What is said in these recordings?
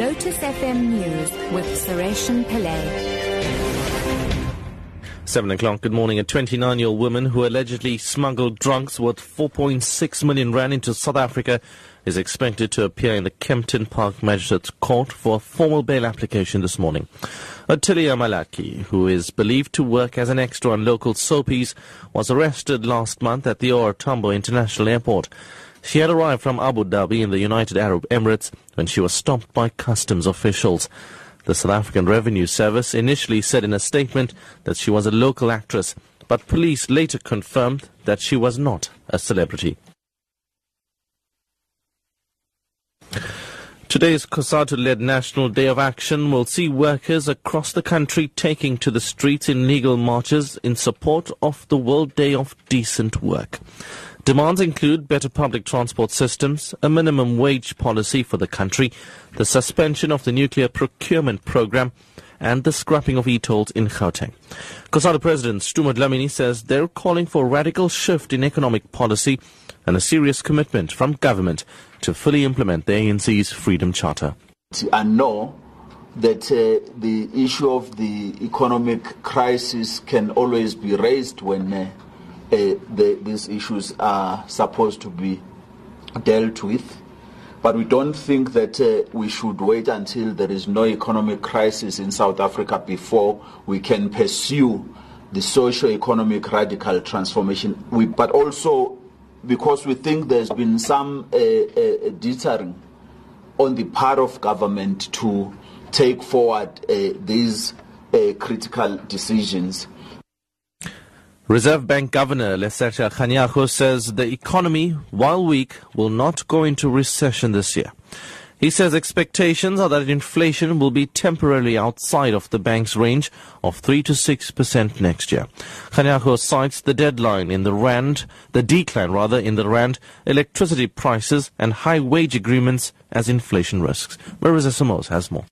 Lotus FM News with Sureshan Pillay. 7 o'clock, good morning. A 29-year-old woman who allegedly smuggled drugs worth 4.6 million rand into South Africa is expected to appear in the Kempton Park Magistrates Court for a formal bail application this morning. Atilia Malaki, who is believed to work as an extra on local soapies, was arrested last month at the OR Tambo International Airport. She had arrived from Abu Dhabi in the United Arab Emirates when she was stopped by customs officials. The South African Revenue Service initially said in a statement that she was a local actress, but police later confirmed that she was not a celebrity. Today's COSATU-led National Day of Action will see workers across the country taking to the streets in legal marches in support of the World Day of Decent Work. Demands include better public transport systems, a minimum wage policy for the country, the suspension of the nuclear procurement program, and the scrapping of e-tolls in Gauteng. COSATU President Sdumo Dlamini says they're calling for a radical shift in economic policy and a serious commitment from government to fully implement the ANC's Freedom Charter. I know that uh, the issue of the economic crisis can always be raised when uh, the, these issues are supposed to be dealt with. But we don't think that uh, we should wait until there is no economic crisis in South Africa before we can pursue the socio-economic radical transformation. We, but also because we think there's been some uh, uh, deterring on the part of government to take forward uh, these uh, critical decisions. Reserve Bank Governor Lesetja Kganyago says the economy, while weak, will not go into recession this year. He says expectations are that inflation will be temporarily outside of the bank's range of 3 to 6% next year. Kganyago cites the deadline in the rand, the decline rather in the rand, electricity prices and high wage agreements as inflation risks. Marisa Samos has more.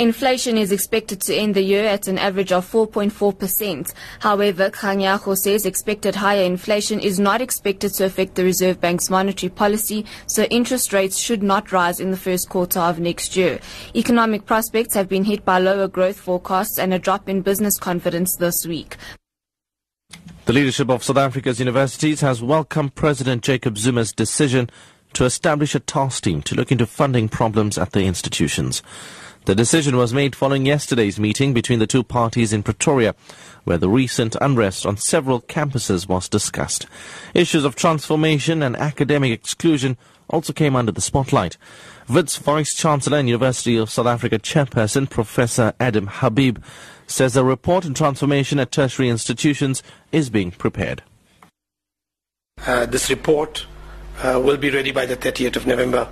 Inflation is expected to end the year at an average of 4.4%. However, Kganyago says expected higher inflation is not expected to affect the Reserve Bank's monetary policy, so interest rates should not rise in the first quarter of next year. Economic prospects have been hit by lower growth forecasts and a drop in business confidence this week. The leadership of South Africa's universities has welcomed President Jacob Zuma's decision to establish a task team to look into funding problems at the institutions. The decision was made following yesterday's meeting between the two parties in Pretoria, where the recent unrest on several campuses was discussed. Issues of transformation and academic exclusion also came under the spotlight. Wits Vice Chancellor and University of South Africa chairperson, Professor Adam Habib, says a report on transformation at tertiary institutions is being prepared. Uh, this report uh, will be ready by the 30th of November.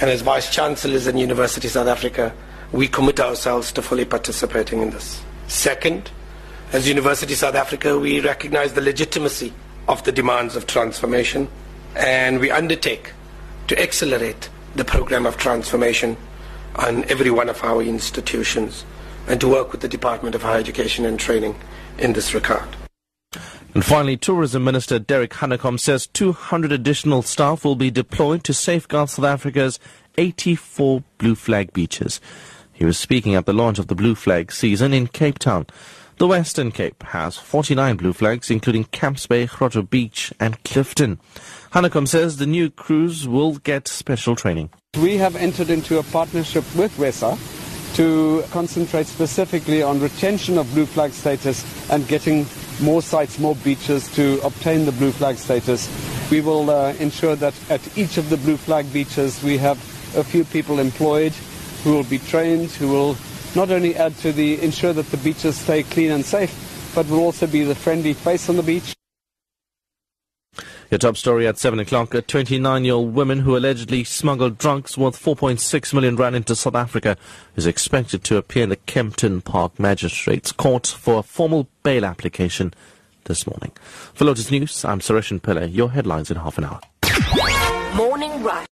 And as Vice Chancellors in University of South Africa, we commit ourselves to fully participating in this. Second, as University South Africa, we recognize the legitimacy of the demands of transformation and we undertake to accelerate the program of transformation on every one of our institutions and to work with the Department of Higher Education and Training in this regard. And finally, Tourism Minister Derek Hanekom says 200 additional staff will be deployed to safeguard South Africa's 84 blue flag beaches. He was speaking at the launch of the Blue Flag season in Cape Town. The Western Cape has 49 blue flags, including Camps Bay, Grotto Beach, and Clifton. Hanekom says the new crews will get special training. We have entered into a partnership with WESSA to concentrate specifically on retention of blue flag status and getting more sites, more beaches to obtain the blue flag status. We will uh, ensure that at each of the blue flag beaches we have a few people employed who will be trained, who will not only add to the ensure that the beaches stay clean and safe, but will also be the friendly face on the beach. Your top story at 7 o'clock. A 29-year-old woman who allegedly smuggled drugs worth 4.6 million rand into South Africa is expected to appear in the Kempton Park Magistrates Court for a formal bail application this morning. For Lotus News, I'm Suresh Pillay. Your headlines in half an hour. Morning Rush.